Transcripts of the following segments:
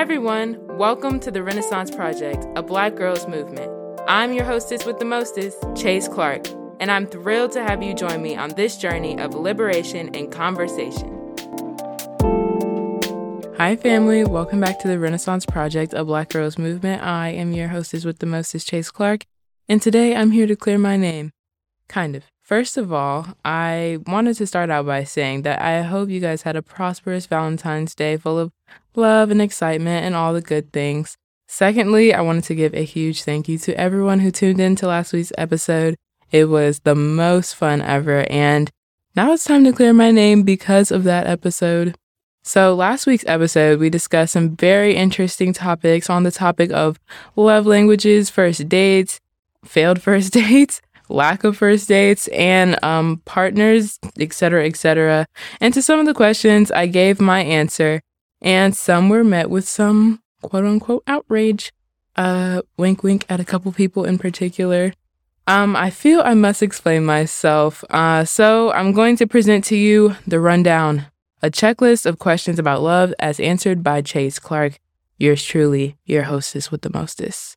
Hi, everyone. Welcome to the Renaissance Project, a Black girls movement. I'm your hostess with the mostest, Chase Clark, and I'm thrilled to have you join me on this journey of liberation and conversation. Hi, family. Welcome back to the Renaissance Project, a Black girls movement. I am your hostess with the mostest, Chase Clark, and today I'm here to clear my name. Kind of. First of all, I wanted to start out by saying that I hope you guys had a prosperous Valentine's Day full of love and excitement and all the good things. Secondly, I wanted to give a huge thank you to everyone who tuned in to last week's episode. It was the most fun ever, and now it's time to clear my name because of that episode. So, last week's episode, we discussed some very interesting topics on the topic of love languages, first dates, failed first dates, lack of first dates and um, partners, etc., etc. And to some of the questions, I gave my answer, and some were met with some quote unquote outrage. Uh, wink, wink at a couple people in particular. Um, I feel I must explain myself. Uh, so I'm going to present to you the rundown, a checklist of questions about love as answered by Chase Clark, yours truly, your hostess with the mostest.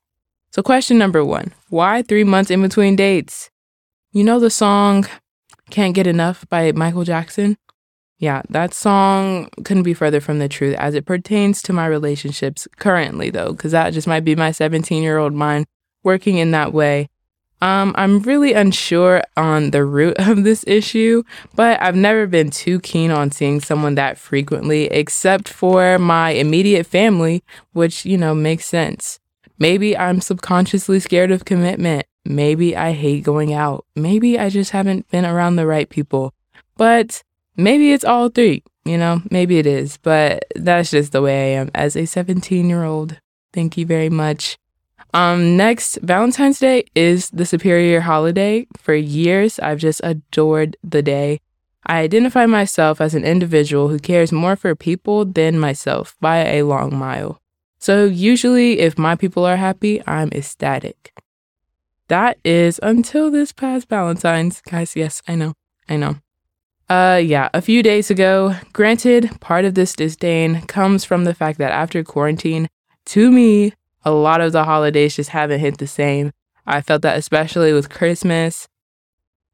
So, question number one Why three months in between dates? You know the song Can't Get Enough by Michael Jackson? Yeah, that song couldn't be further from the truth as it pertains to my relationships currently, though, because that just might be my 17 year old mind working in that way. Um, I'm really unsure on the root of this issue, but I've never been too keen on seeing someone that frequently, except for my immediate family, which, you know, makes sense. Maybe I'm subconsciously scared of commitment. Maybe I hate going out. Maybe I just haven't been around the right people. But maybe it's all three, you know, maybe it is. But that's just the way I am as a 17 year old. Thank you very much. Um, next, Valentine's Day is the superior holiday. For years, I've just adored the day. I identify myself as an individual who cares more for people than myself by a long mile. So usually, if my people are happy, I'm ecstatic. That is until this past Valentine's. Guys, yes, I know. I know. Uh, yeah, a few days ago, granted, part of this disdain comes from the fact that after quarantine, to me, a lot of the holidays just haven't hit the same. I felt that especially with Christmas.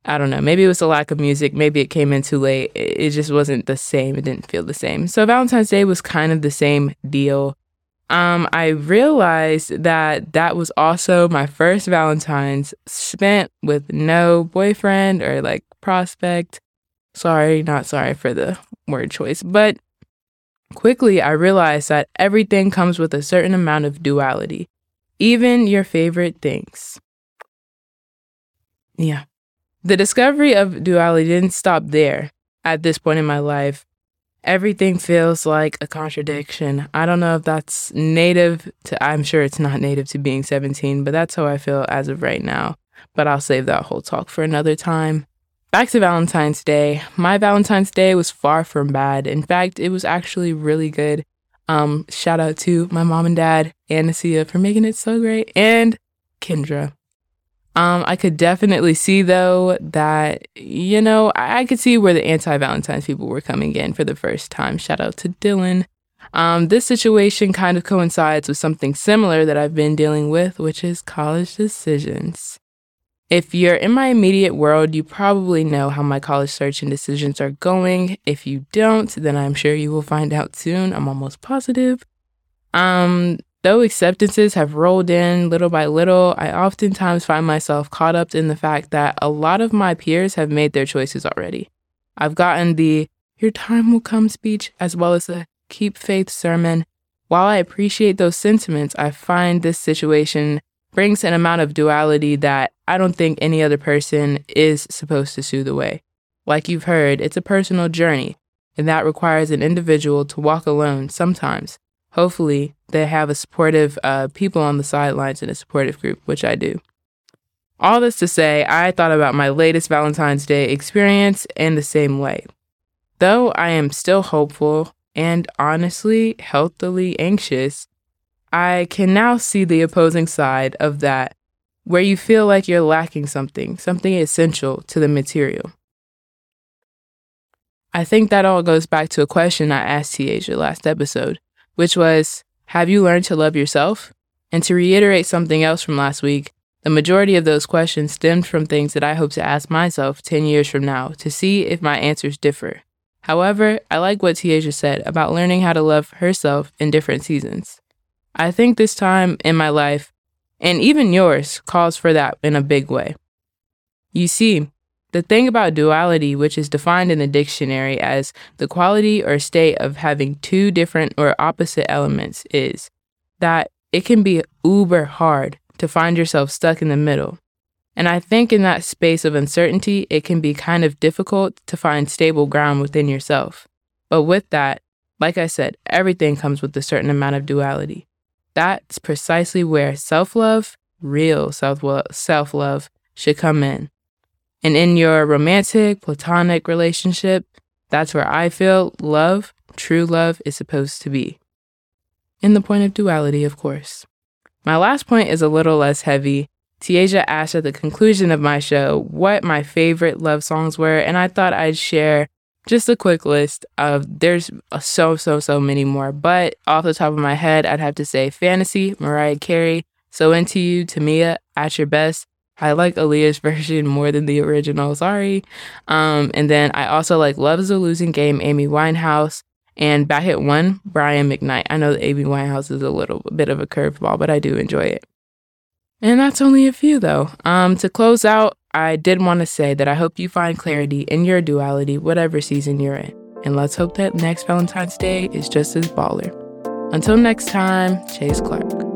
I don't know. Maybe it was a lack of music. Maybe it came in too late. It just wasn't the same. It didn't feel the same. So Valentine's Day was kind of the same deal um, I realized that that was also my first Valentine's spent with no boyfriend or like prospect. Sorry, not sorry for the word choice, but quickly I realized that everything comes with a certain amount of duality, even your favorite things. Yeah. The discovery of duality didn't stop there at this point in my life everything feels like a contradiction. I don't know if that's native to, I'm sure it's not native to being 17, but that's how I feel as of right now. But I'll save that whole talk for another time. Back to Valentine's Day. My Valentine's Day was far from bad. In fact, it was actually really good. Um, shout out to my mom and dad, Anasia, for making it so great, and Kendra. Um, I could definitely see though that you know I, I could see where the anti-Valentine's people were coming in for the first time. Shout out to Dylan. Um, this situation kind of coincides with something similar that I've been dealing with, which is college decisions. If you're in my immediate world, you probably know how my college search and decisions are going. If you don't, then I'm sure you will find out soon. I'm almost positive. Um, Though acceptances have rolled in little by little, I oftentimes find myself caught up in the fact that a lot of my peers have made their choices already. I've gotten the your time will come speech as well as the keep faith sermon. While I appreciate those sentiments, I find this situation brings an amount of duality that I don't think any other person is supposed to soothe away. Like you've heard, it's a personal journey, and that requires an individual to walk alone sometimes hopefully they have a supportive uh, people on the sidelines and a supportive group, which I do. All this to say, I thought about my latest Valentine's Day experience in the same way. Though I am still hopeful and honestly healthily anxious, I can now see the opposing side of that, where you feel like you're lacking something, something essential to the material. I think that all goes back to a question I asked TH last episode which was have you learned to love yourself? And to reiterate something else from last week, the majority of those questions stemmed from things that I hope to ask myself 10 years from now to see if my answers differ. However, I like what Tiaja said about learning how to love herself in different seasons. I think this time in my life, and even yours, calls for that in a big way. You see, the thing about duality, which is defined in the dictionary as the quality or state of having two different or opposite elements, is that it can be uber hard to find yourself stuck in the middle. And I think in that space of uncertainty, it can be kind of difficult to find stable ground within yourself. But with that, like I said, everything comes with a certain amount of duality. That's precisely where self love, real self love, should come in. And in your romantic, platonic relationship, that's where I feel love, true love, is supposed to be. In the point of duality, of course. My last point is a little less heavy. Tiaja asked at the conclusion of my show what my favorite love songs were, and I thought I'd share just a quick list of there's so, so, so many more. But off the top of my head, I'd have to say Fantasy, Mariah Carey, So Into You, Tamia, At Your Best, I like Aaliyah's version more than the original. Sorry. Um, and then I also like Love is a Losing Game, Amy Winehouse, and Back at One, Brian McKnight. I know that Amy Winehouse is a little bit of a curveball, but I do enjoy it. And that's only a few though. Um, to close out, I did want to say that I hope you find clarity in your duality, whatever season you're in. And let's hope that next Valentine's Day is just as baller. Until next time, Chase Clark.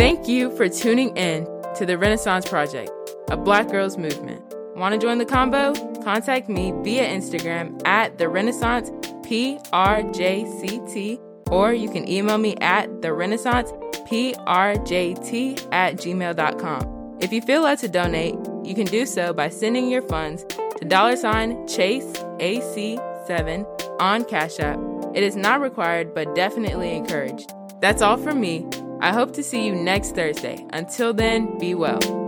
Thank you for tuning in to the Renaissance Project, a Black Girls Movement. Want to join the combo? Contact me via Instagram at the Renaissance PRJCT, or you can email me at the Renaissance PRJT at gmail.com. If you feel led to donate, you can do so by sending your funds to dollar sign Chase AC7 on Cash App. It is not required, but definitely encouraged. That's all from me. I hope to see you next Thursday. Until then, be well.